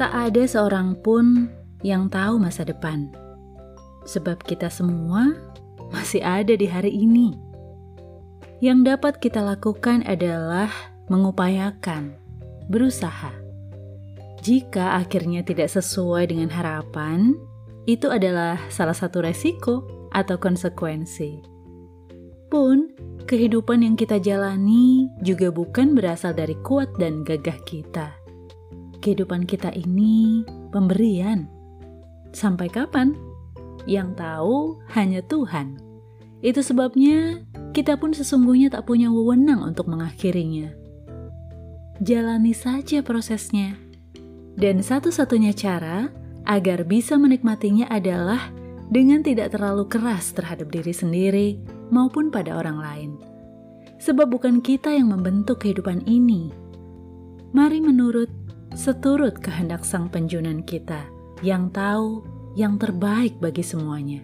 Tak ada seorang pun yang tahu masa depan, sebab kita semua masih ada di hari ini. Yang dapat kita lakukan adalah mengupayakan, berusaha. Jika akhirnya tidak sesuai dengan harapan, itu adalah salah satu resiko atau konsekuensi. Pun, kehidupan yang kita jalani juga bukan berasal dari kuat dan gagah kita kehidupan kita ini pemberian. Sampai kapan? Yang tahu hanya Tuhan. Itu sebabnya kita pun sesungguhnya tak punya wewenang untuk mengakhirinya. Jalani saja prosesnya. Dan satu-satunya cara agar bisa menikmatinya adalah dengan tidak terlalu keras terhadap diri sendiri maupun pada orang lain. Sebab bukan kita yang membentuk kehidupan ini. Mari menurut seturut kehendak Sang Penjunan kita yang tahu yang terbaik bagi semuanya.